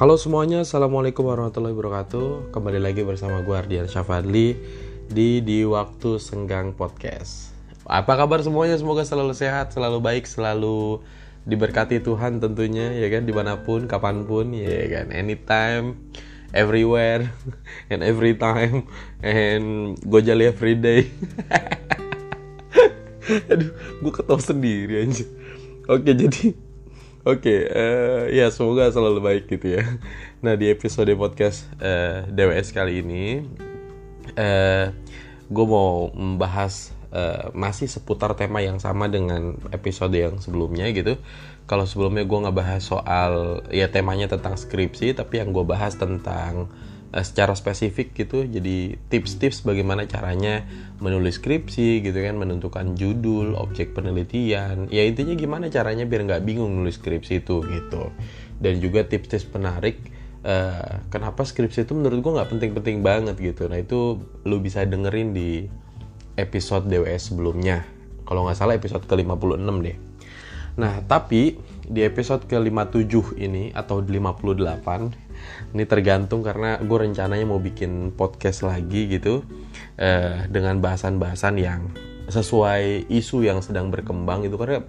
Halo semuanya, Assalamualaikum warahmatullahi wabarakatuh. Kembali lagi bersama gue Ardian Syafadli Di Di Waktu Senggang Podcast. Apa kabar semuanya? Semoga selalu sehat, selalu baik, selalu diberkati Tuhan tentunya ya kan? Di mana pun, kapan pun ya kan? Anytime, everywhere, and every time And gojali every day. Aduh, gue ketawa sendiri aja Oke jadi Oke, uh, ya semoga selalu baik gitu ya. Nah di episode podcast uh, eh, DWS kali ini, uh, eh, gue mau membahas uh, masih seputar tema yang sama dengan episode yang sebelumnya gitu. Kalau sebelumnya gue nggak bahas soal ya temanya tentang skripsi, tapi yang gue bahas tentang uh, secara spesifik gitu jadi tips-tips bagaimana caranya menulis skripsi gitu kan menentukan judul objek penelitian. Ya intinya gimana caranya biar nggak bingung nulis skripsi itu gitu. Dan juga tips-tips penarik uh, kenapa skripsi itu menurut gue nggak penting-penting banget gitu. Nah itu lu bisa dengerin di episode DWS sebelumnya. Kalau nggak salah episode ke 56 deh. Nah tapi di episode ke 57 ini atau 58 ini tergantung karena gue rencananya mau bikin podcast lagi gitu eh, dengan bahasan-bahasan yang sesuai isu yang sedang berkembang itu karena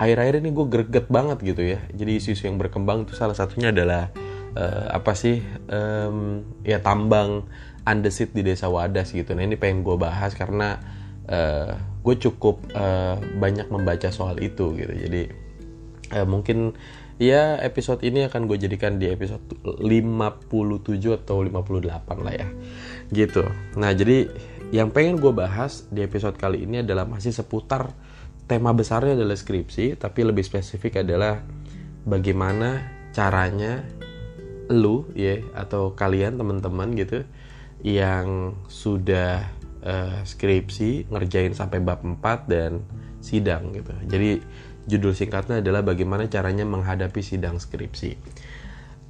akhir-akhir ini gue greget banget gitu ya. Jadi isu-isu yang berkembang itu salah satunya adalah uh, apa sih um, ya tambang andesit di desa Wadas gitu. Nah ini pengen gue bahas karena uh, gue cukup uh, banyak membaca soal itu gitu. Jadi uh, mungkin ya episode ini akan gue jadikan di episode 57 atau 58 lah ya. Gitu. Nah jadi yang pengen gue bahas di episode kali ini adalah masih seputar tema besarnya adalah skripsi tapi lebih spesifik adalah bagaimana caranya lu ya atau kalian teman-teman gitu yang sudah uh, skripsi ngerjain sampai bab 4 dan sidang gitu. Jadi Judul singkatnya adalah bagaimana caranya menghadapi sidang skripsi.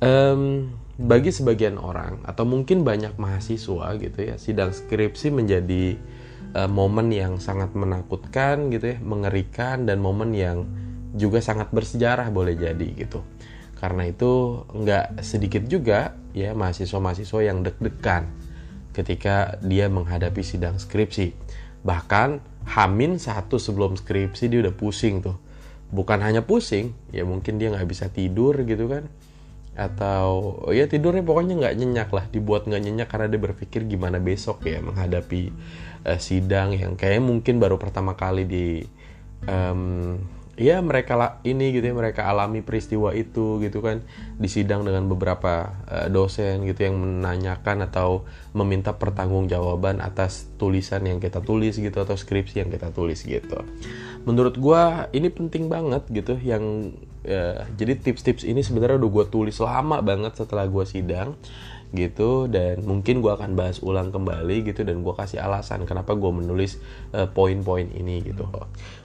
Um, bagi sebagian orang atau mungkin banyak mahasiswa gitu ya, sidang skripsi menjadi uh, momen yang sangat menakutkan gitu ya, mengerikan dan momen yang juga sangat bersejarah boleh jadi gitu. Karena itu nggak sedikit juga ya mahasiswa-mahasiswa yang deg-degan ketika dia menghadapi sidang skripsi. Bahkan Hamin satu sebelum skripsi dia udah pusing tuh bukan hanya pusing ya mungkin dia nggak bisa tidur gitu kan. Atau ya tidurnya pokoknya nggak nyenyak lah dibuat nggak nyenyak karena dia berpikir gimana besok ya menghadapi uh, sidang yang kayak mungkin baru pertama kali di um, ya mereka ini gitu ya mereka alami peristiwa itu gitu kan. Disidang dengan beberapa uh, dosen gitu yang menanyakan atau meminta pertanggungjawaban atas tulisan yang kita tulis gitu atau skripsi yang kita tulis gitu. Menurut gue ini penting banget gitu yang uh, jadi tips-tips ini sebenarnya udah gue tulis lama banget setelah gue sidang gitu dan mungkin gue akan bahas ulang kembali gitu dan gue kasih alasan kenapa gue menulis uh, poin-poin ini gitu.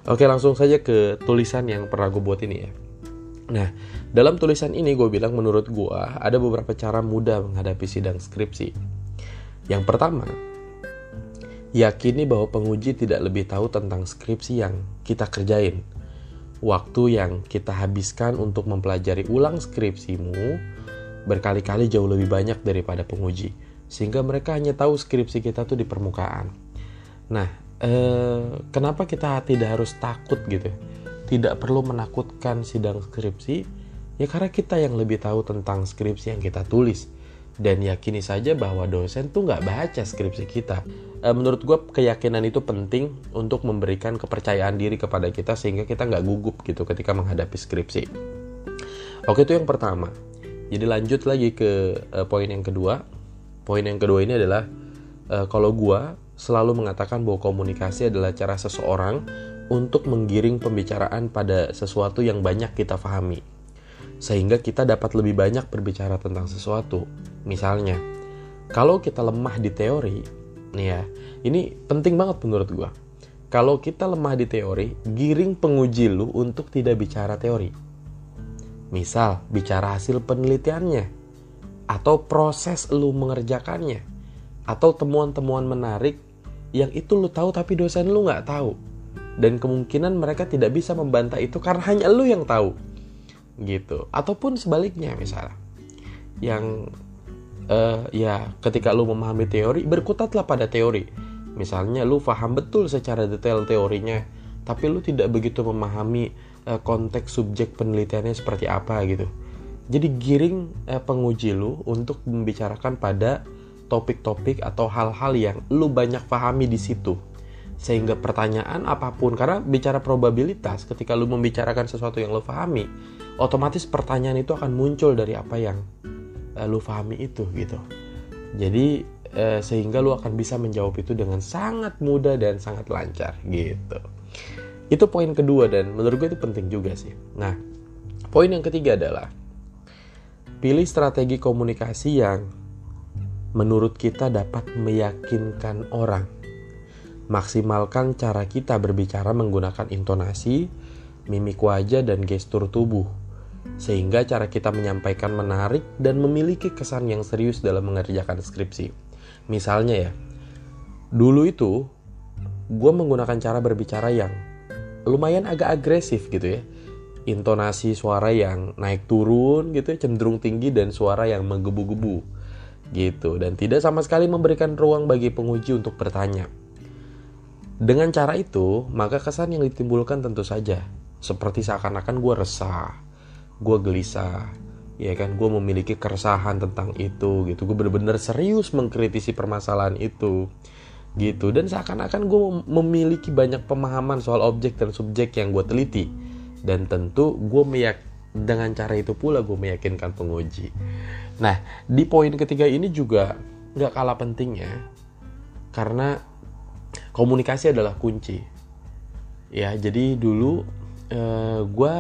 Oke langsung saja ke tulisan yang pernah gue buat ini ya. Nah dalam tulisan ini gue bilang menurut gue ada beberapa cara mudah menghadapi sidang skripsi. Yang pertama yakini bahwa penguji tidak lebih tahu tentang skripsi yang kita kerjain. Waktu yang kita habiskan untuk mempelajari ulang skripsimu berkali-kali jauh lebih banyak daripada penguji sehingga mereka hanya tahu skripsi kita tuh di permukaan. Nah eh, kenapa kita tidak harus takut gitu? Tidak perlu menakutkan sidang skripsi ya karena kita yang lebih tahu tentang skripsi yang kita tulis. Dan yakini saja bahwa dosen tuh nggak baca skripsi kita. E, menurut gue keyakinan itu penting untuk memberikan kepercayaan diri kepada kita sehingga kita nggak gugup gitu ketika menghadapi skripsi. Oke itu yang pertama jadi lanjut lagi ke uh, poin yang kedua. Poin yang kedua ini adalah uh, kalau gua selalu mengatakan bahwa komunikasi adalah cara seseorang untuk menggiring pembicaraan pada sesuatu yang banyak kita pahami. Sehingga kita dapat lebih banyak berbicara tentang sesuatu. Misalnya, kalau kita lemah di teori, nih ya, ini penting banget menurut gua. Kalau kita lemah di teori, giring penguji lu untuk tidak bicara teori Misal, bicara hasil penelitiannya, atau proses lu mengerjakannya, atau temuan-temuan menarik yang itu lu tahu tapi dosen lu nggak tahu. Dan kemungkinan mereka tidak bisa membantah itu karena hanya lu yang tahu. Gitu. Ataupun sebaliknya misalnya. yang uh, ya ketika lu memahami teori berkutatlah pada teori misalnya lu paham betul secara detail teorinya tapi lu tidak begitu memahami uh, konteks subjek penelitiannya seperti apa gitu. Jadi giring uh, penguji lu untuk membicarakan pada topik-topik atau hal-hal yang lu banyak pahami di situ. Sehingga pertanyaan apa pun karena bicara probabilitas ketika lu membicarakan sesuatu yang lu pahami otomatis pertanyaan itu akan muncul dari apa yang uh, lu pahami itu gitu. Jadi sehingga lu akan bisa menjawab itu dengan sangat mudah dan sangat lancar gitu itu poin kedua dan menurut gue itu penting juga sih. Nah poin yang ketiga adalah pilih strategi komunikasi yang menurut kita dapat meyakinkan orang. Maksimalkan cara kita berbicara menggunakan intonasi, mimik wajah, dan gestur tubuh, sehingga cara kita menyampaikan menarik dan memiliki kesan yang serius dalam mengerjakan skripsi. Misalnya ya, dulu itu gue menggunakan cara berbicara yang lumayan agak agresif gitu ya. Intonasi suara yang naik turun gitu ya, cenderung tinggi dan suara yang menggebu-gebu gitu. Dan tidak sama sekali memberikan ruang bagi penguji untuk bertanya. Dengan cara itu, maka kesan yang ditimbulkan tentu saja. Seperti seakan-akan gue resah, gue gelisah, ya kan? Gue memiliki keresahan tentang itu gitu, gue bener-bener serius mengkritisi permasalahan itu gitu. Dan seakan-akan gue memiliki banyak pemahaman soal objek dan subjek yang gue teliti. Dan tentu gue meyak dengan cara itu pula gue meyakinkan penguji. Nah di poin ketiga ini juga nggak kalah pentingnya karena komunikasi adalah kunci. Ya jadi dulu eh, gue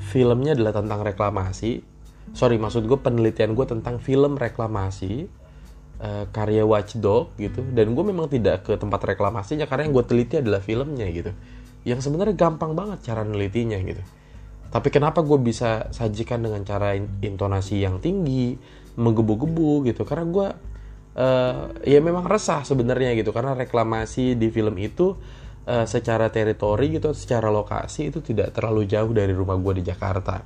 filmnya adalah tentang reklamasi. Sorry maksud gue penelitian gue tentang film reklamasi uh, karya Watchdog gitu. Dan gue memang tidak ke tempat reklamasinya karena yang gue teliti adalah filmnya gitu. Yang sebenarnya gampang banget cara nelitinya gitu. Tapi kenapa gue bisa sajikan dengan cara intonasi yang tinggi menggebu-gebu gitu? Karena gue uh, ya memang resah sebenarnya gitu. Karena reklamasi di film itu uh, secara teritori gitu secara lokasi itu tidak terlalu jauh dari rumah gue di Jakarta.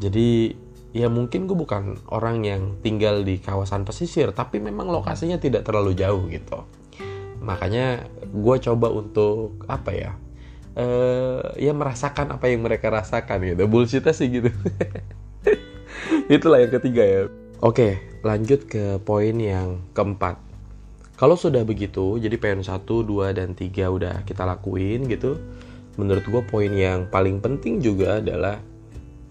Jadi ya mungkin gue bukan orang yang tinggal di kawasan pesisir tapi memang lokasinya tidak terlalu jauh gitu makanya gue coba untuk apa ya uh, ya merasakan apa yang mereka rasakan gitu bullshitnya sih gitu itulah yang ketiga ya Oke, lanjut ke poin yang keempat. Kalau sudah begitu, jadi PN1, 2, dan 3 udah kita lakuin gitu. Menurut gue poin yang paling penting juga adalah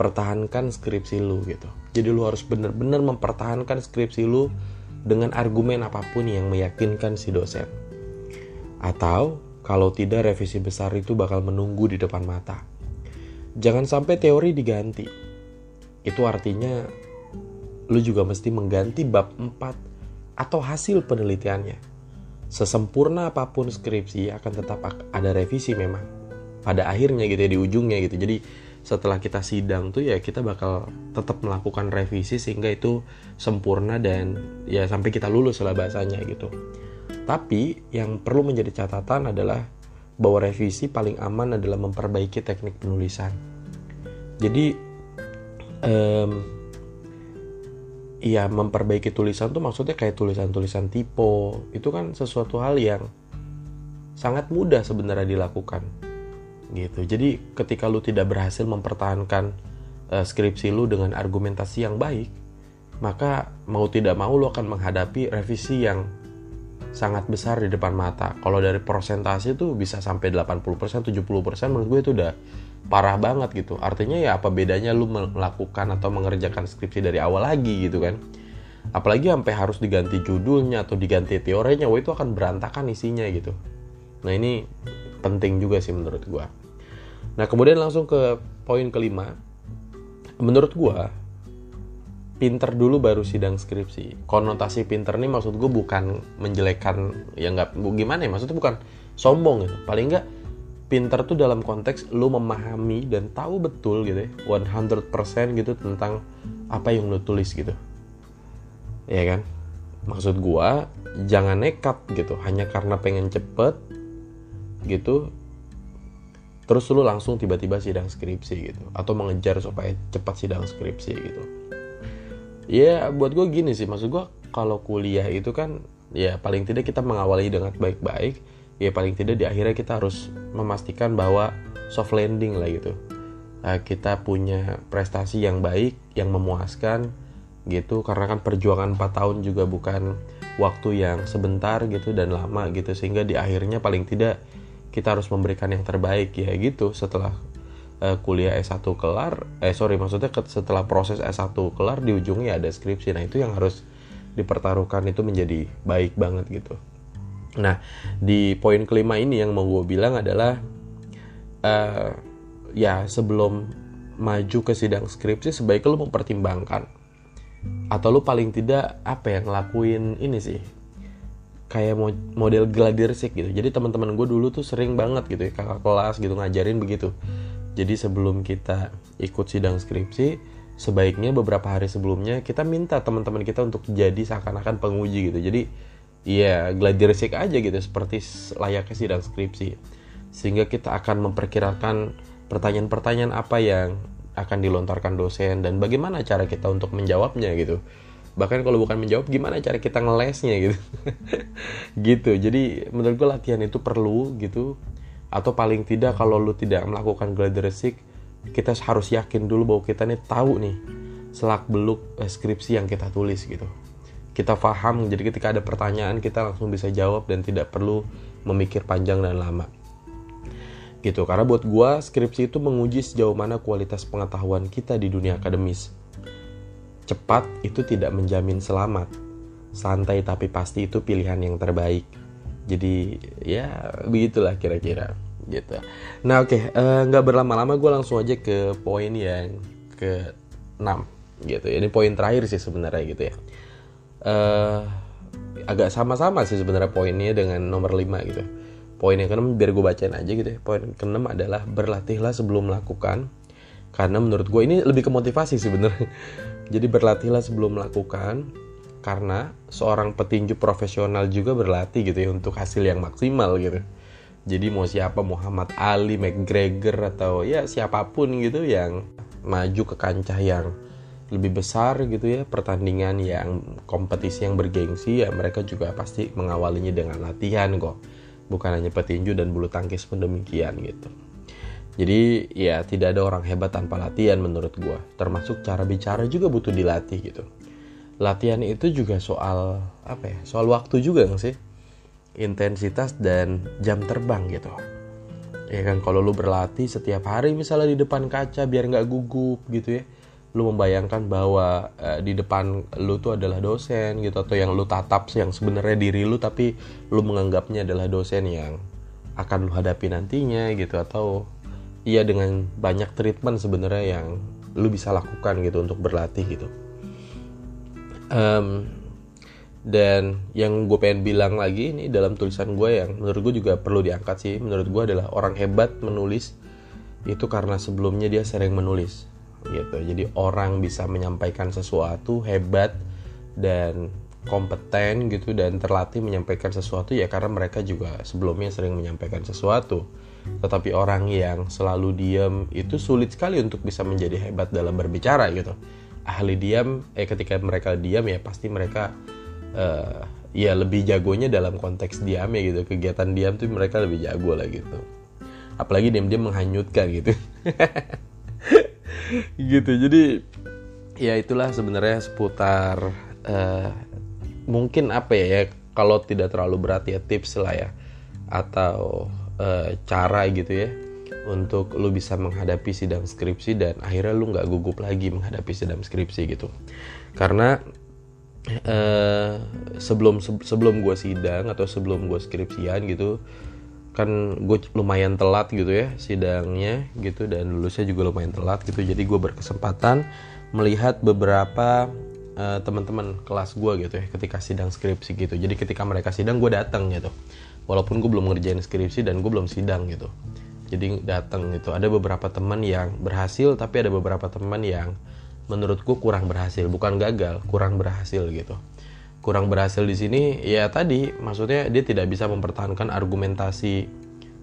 pertahankan skripsi lu gitu. Jadi lu harus bener-bener mempertahankan skripsi lu dengan argumen apa pun yang meyakinkan si dosen. Atau kalau tidak revisi besar itu bakal menunggu di depan mata. Jangan sampai teori diganti. Itu artinya lu juga mesti mengganti bab 4 atau hasil penelitiannya. Sesempurna apa pun skripsi akan tetap ada revisi memang. Pada akhirnya gitu ya di ujungnya gitu. Jadi setelah kita sidang tuh ya kita bakal tetap melakukan revisi sehingga itu sempurna dan ya sampai kita lulus lah bahasanya gitu. Tapi yang perlu menjadi catatan adalah bahwa revisi paling aman adalah memperbaiki teknik penulisan. Jadi um, Iya memperbaiki tulisan tuh maksudnya kayak tulisan-tulisan tipe itu kan sesuatu hal yang sangat mudah sebenarnya dilakukan gitu. Jadi ketika lu tidak berhasil mempertahankan uh, skripsi lu dengan argumentasi yang baik maka mau tidak mau lu akan menghadapi revisi yang sangat besar di depan mata. Kalau dari persentase itu bisa sampai 80% 70% menurut gue itu udah parah banget gitu. Artinya ya apa bedanya lu melakukan atau mengerjakan skripsi dari awal lagi gitu kan? Apalagi sampai harus diganti judulnya atau diganti teorinya wah itu akan berantakan isinya gitu. Nah ini penting juga sih menurut gua nah kemudian langsung ke poin kelima. Menurut gua pinter dulu baru sidang skripsi. Konotasi pinter nih maksud gue bukan menjelekkan ya nggak gimana ya? Maksudnya bukan sombong gitu. Paling nggak pinter tuh dalam konteks lu memahami dan tahu betul gitu ya 100% gitu tentang apa yang lu tulis gitu. Ya kan? Maksud gua jangan nekat gitu. Hanya karena pengen cepet gitu terus lu langsung tiba-tiba sidang skripsi gitu. Atau mengejar supaya cepat sidang skripsi gitu. Ya buat gue gini sih. Maksud gue kalau kuliah itu kan ya paling tidak kita mengawali dengan baik-baik. Ya paling tidak di akhirnya kita harus memastikan bahwa soft landing lah gitu. Uh, kita punya prestasi yang baik yang memuaskan gitu. Karena kan perjuangan 4 tahun juga bukan waktu yang sebentar gitu dan lama gitu. Sehingga di akhirnya paling tidak kita harus memberikan yang terbaik ya gitu. Setelah uh, kuliah S1 kelar eh sorry maksudnya setelah proses S1 kelar di ujungnya ada skripsi. Nah itu yang harus dipertaruhkan itu menjadi baik banget gitu. Nah di poin kelima ini yang mau gue bilang adalah uh, ya sebelum maju ke sidang skripsi sebaiknya lo mempertimbangkan. Atau lo paling tidak apa yang ngelakuin ini sih kayak model gladiresik gitu. Jadi teman-teman gue dulu tuh sering banget gitu ya kakak kelas gitu ngajarin begitu. Jadi sebelum kita ikut sidang skripsi sebaiknya beberapa hari sebelumnya kita minta teman-teman kita untuk jadi seakan-akan penguji gitu. Jadi ya gladiresik aja gitu seperti layaknya sidang skripsi. Sehingga kita akan memperkirakan pertanyaan-pertanyaan apa yang akan dilontarkan dosen dan bagaimana cara kita untuk menjawabnya gitu bahkan kalau bukan menjawab gimana cara kita ngelesnya gitu? Gitu. Jadi menurut gue latihan itu perlu gitu. Atau paling tidak kalau lu tidak melakukan gladiresik kita harus yakin dulu bahwa kita nih tahu nih selak beluk eh, skripsi yang kita tulis gitu. Kita paham jadi ketika ada pertanyaan kita langsung bisa jawab dan tidak perlu memikir panjang dan lama. Gitu. Karena buat gua skripsi itu menguji sejauh mana kualitas pengetahuan kita di dunia akademis cepat itu tidak menjamin selamat santai tapi pasti itu pilihan yang terbaik jadi ya begitulah kira-kira gitu. Nah oke, okay, eh, nggak berlama-lama gue langsung aja ke poin yang ke 6 gitu. Ini poin terakhir sih sebenarnya gitu ya. Uh, agak sama-sama sih sebenarnya poinnya dengan nomor 5 gitu. Poin yang keenam biar gue bacain aja gitu ya. Poin keenam adalah berlatihlah sebelum melakukan. Karena menurut gue ini lebih ke motivasi sebenarnya. Jadi berlatihlah sebelum melakukan karena seorang petinju profesional juga berlatih gitu ya untuk hasil yang maksimal gitu. Jadi mau siapa Muhammad Ali, McGregor atau ya siapa pun gitu yang maju ke kancah yang lebih besar gitu ya pertandingan yang kompetisi yang bergengsi ya mereka juga pasti mengawalinya dengan latihan kok. Bukan hanya petinju dan bulu tangkis pun demikian gitu jadi ya tidak ada orang hebat tanpa latihan menurut gue termasuk cara bicara juga butuh dilatih gitu. Latihan itu juga soal apa ya soal waktu juga gak sih? Intensitas dan jam terbang gitu. Ya kan kalau lu berlatih setiap hari misalnya di depan kaca biar nggak gugup gitu ya. Lu membayangkan bahwa uh, di depan lu tuh adalah dosen gitu atau yang lu tatap yang sebenarnya diri lu tapi lu menganggapnya adalah dosen yang akan lu hadapi nantinya gitu atau iya dengan banyak treatment sebenarnya yang lu bisa lakukan gitu untuk berlatih gitu. Um, dan yang gue pengen bilang lagi ini dalam tulisan gue yang menurut gue juga perlu diangkat sih menurut gue adalah orang hebat menulis itu karena sebelumnya dia sering menulis gitu. Jadi orang bisa menyampaikan sesuatu hebat dan kompeten gitu dan terlatih menyampaikan sesuatu ya karena mereka juga sebelumnya sering menyampaikan sesuatu tetapi orang yang selalu diam itu sulit sekali untuk bisa menjadi hebat dalam berbicara gitu. Ahli diam eh ketika mereka diam ya pasti mereka uh, ya lebih jagonya dalam konteks diam ya gitu. Kegiatan diam tuh mereka lebih jago lah gitu. Apalagi diam-diam menghanyutkan gitu. Gitu. Jadi ya itulah sebenarnya seputar uh, mungkin apa ya, ya kalau tidak terlalu berat ya tips lah ya. Atau uh, cara gitu ya untuk lu bisa menghadapi sidang skripsi dan akhirnya lu nggak gugup lagi menghadapi sidang skripsi gitu. Karena uh, sebelum sebelum gue sidang atau sebelum gue skripsian gitu kan gue lumayan telat gitu ya sidangnya gitu dan lulusnya juga lumayan telat gitu. Jadi gue berkesempatan melihat beberapa uh, teman-teman kelas gue gitu ya ketika sidang skripsi gitu. Jadi ketika mereka sidang gue datang gitu walaupun gue belum ngerjain skripsi dan gue belum sidang gitu. Jadi datang gitu. Ada beberapa teman yang berhasil tapi ada beberapa teman yang menurutku kurang berhasil. Bukan gagal kurang berhasil gitu. Kurang berhasil di sini ya tadi maksudnya dia tidak bisa mempertahankan argumentasi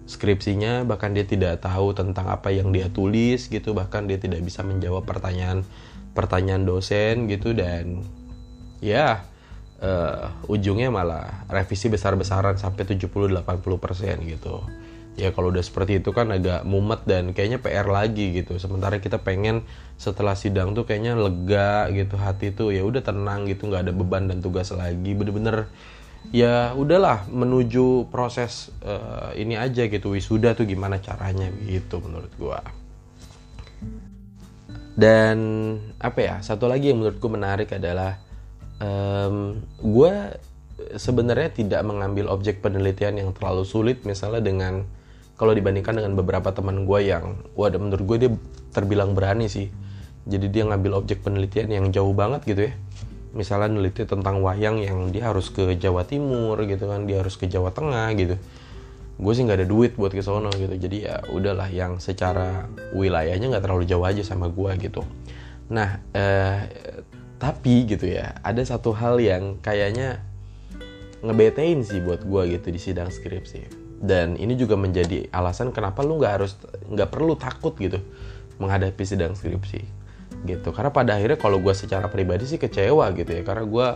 skripsinya bahkan dia tidak tahu tentang apa yang dia tulis gitu bahkan dia tidak bisa menjawab pertanyaan pertanyaan dosen gitu dan ya uh, ujungnya malah revisi besar-besaran sampai 70-80% gitu. Ya kalau udah seperti itu kan agak mumet dan kayaknya PR lagi gitu. Sementara kita pengen setelah sidang tuh kayaknya lega gitu hati tuh ya udah tenang gitu nggak ada beban dan tugas lagi. Bener-bener ya udahlah menuju proses uh, ini aja gitu wisuda tuh gimana caranya gitu menurut gua. Dan apa ya satu lagi yang menurutku menarik adalah um, gue sebenarnya tidak mengambil objek penelitian yang terlalu sulit misalnya dengan kalau dibandingkan dengan beberapa teman gue yang waduh menurut gue dia terbilang berani sih. Jadi dia ngambil objek penelitian yang jauh banget gitu ya. Misalnya neliti tentang wayang yang dia harus ke Jawa Timur gitu kan dia harus ke Jawa Tengah gitu. Gue sih nggak ada duit buat ke sono gitu. Jadi ya udahlah yang secara wilayahnya nggak terlalu jauh aja sama gue gitu. Nah eh, tapi gitu ya ada satu hal yang kayaknya ngebetain sih buat gue gitu di sidang skripsi dan ini juga menjadi alasan kenapa lu nggak harus nggak perlu takut gitu menghadapi sidang skripsi gitu. Karena pada akhirnya kalau gue secara pribadi sih kecewa gitu ya karena gue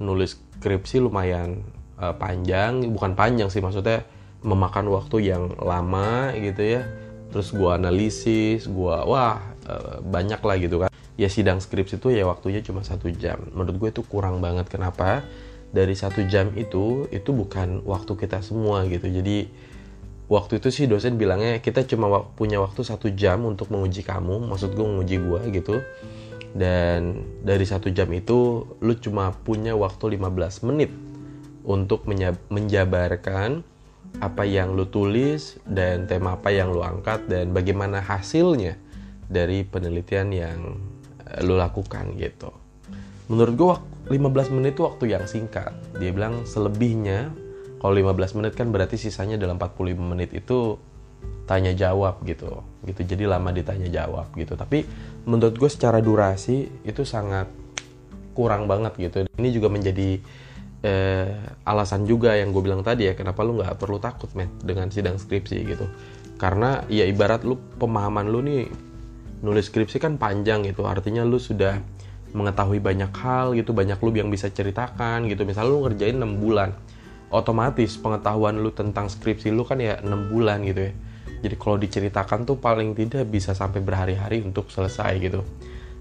nulis skripsi lumayan uh, panjang bukan panjang sih maksudnya memakan waktu yang lama gitu ya. Terus gue analisis gue wah uh, banyak lah gitu kan ya sidang skripsi itu ya waktunya cuma satu jam. Menurut gue itu kurang banget. Kenapa? Dari satu jam itu itu bukan waktu kita semua gitu. Jadi waktu itu sih dosen bilangnya kita cuma punya waktu satu jam untuk menguji kamu. Maksud gue menguji gue gitu. Dan dari satu jam itu lu cuma punya waktu 15 menit untuk menjabarkan apa yang lu tulis dan tema apa yang lu angkat dan bagaimana hasilnya dari penelitian yang lu lakukan gitu. Menurut gue 15 menit itu waktu yang singkat. Dia bilang selebihnya kalau 15 menit kan berarti sisanya dalam 45 menit itu tanya jawab gitu. Gitu jadi lama ditanya jawab gitu. Tapi menurut gue secara durasi itu sangat kurang banget gitu. Ini juga menjadi eh, alasan juga yang gue bilang tadi ya kenapa lu nggak perlu takut men dengan sidang skripsi gitu. Karena ya ibarat lu pemahaman lu nih nulis skripsi kan panjang gitu. Artinya lu sudah mengetahui banyak hal gitu banyak lu yang bisa ceritakan gitu. Misalnya lu ngerjain 6 bulan otomatis pengetahuan lu tentang skripsi lu kan ya 6 bulan gitu ya. Jadi kalau diceritakan tuh paling tidak bisa sampai berhari-hari untuk selesai gitu.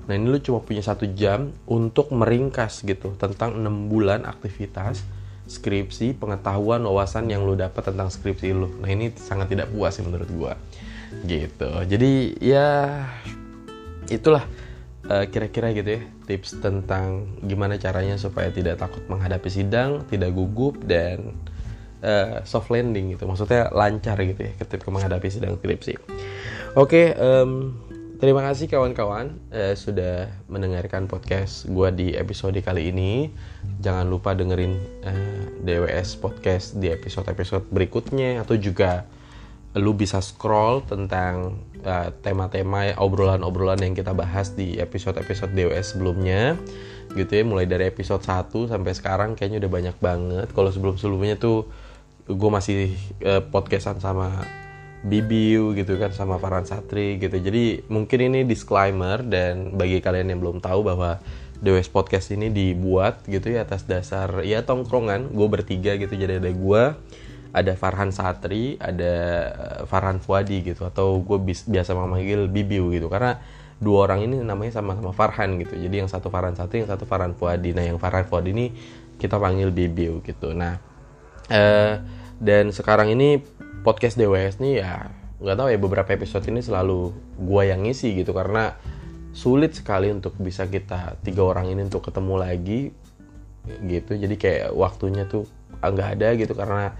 Nah ini lu cuma punya satu jam untuk meringkas gitu tentang 6 bulan aktivitas skripsi pengetahuan wawasan yang lu dapat tentang skripsi lu. Nah ini sangat tidak puas sih menurut gua gitu jadi ya itulah eh, kira-kira gitu ya tips tentang gimana caranya supaya tidak takut menghadapi sidang, tidak gugup dan uh, soft landing gitu. Maksudnya lancar gitu ya ketika menghadapi sidang skripsi. Oke, okay, um, terima kasih kawan-kawan uh, sudah mendengarkan podcast gue di episode kali ini. Jangan lupa dengerin uh, DWS podcast di episode-episode berikutnya atau juga lu bisa scroll tentang uh, tema-tema obrolan-obrolan yang kita bahas di episode-episode DWS sebelumnya gitu ya. Mulai dari episode 1 sampai sekarang kayaknya udah banyak banget. Kalau sebelum-sebelumnya tuh gue masih uh, podcastan sama Bibiu gitu kan sama Farhan Satri gitu. Jadi mungkin ini disclaimer dan bagi kalian yang belum tahu bahwa DWS Podcast ini dibuat gitu ya atas dasar ya tongkrongan. Gue bertiga gitu jadi ada gue ada Farhan Satri, ada eh, Farhan Fuadi gitu atau gue biasa memanggil Bibiu gitu karena dua orang ini namanya sama-sama Farhan gitu. Jadi yang satu Farhan Satri, yang satu Farhan Fuadi. Nah, yang Farhan Fuadi ini kita panggil Bibiu gitu. Nah, eh, dan sekarang ini podcast DWS nih ya nggak tahu ya beberapa episode ini selalu gue yang ngisi gitu karena sulit sekali untuk bisa kita tiga orang ini untuk ketemu lagi gitu jadi kayak waktunya tuh nggak ada gitu karena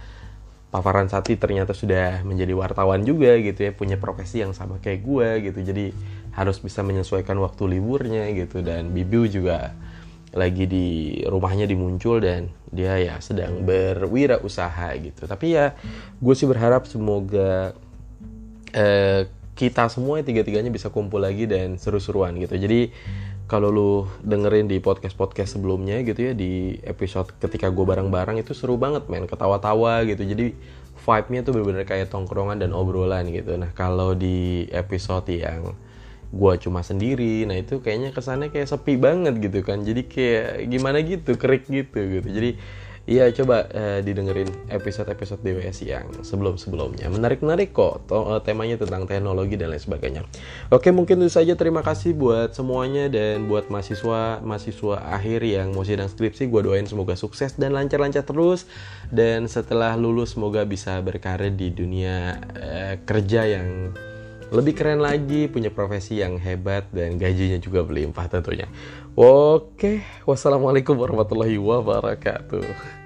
Paparan Sati ternyata sudah menjadi wartawan juga gitu ya punya profesi yang sama kayak gue gitu. Jadi harus bisa menyesuaikan waktu liburnya gitu. Dan Bibiu juga lagi di rumahnya dimuncul dan dia ya sedang berwirausaha gitu. Tapi ya gue sih berharap semoga eh, kita semua tiga-tiganya bisa kumpul lagi dan seru-seruan gitu. Jadi kalau lu dengerin di podcast-podcast sebelumnya gitu ya di episode ketika gue bareng-bareng itu seru banget men. Ketawa-tawa gitu. Jadi vibe-nya tuh bener-bener kayak tongkrongan dan obrolan gitu. Nah kalau di episode yang gue cuma sendiri nah itu kayaknya kesannya kayak sepi banget gitu kan. Jadi kayak gimana gitu kerik gitu gitu. Jadi Iya coba uh, didengerin episode-episode DWS yang sebelum-sebelumnya. Menarik-menarik kok to uh, temanya tentang teknologi dan lain sebagainya. Oke mungkin itu saja. Terima kasih buat semuanya Dan buat mahasiswa mahasiswa akhir yang mau sidang skripsi Gue doain semoga sukses dan lancar-lancar terus. Dan setelah lulus semoga bisa berkarir di dunia uh, kerja yang lebih keren lagi, punya profesi yang hebat dan gajinya juga berlimpah tentunya. Oke, wassalamualaikum warahmatullahi wabarakatuh.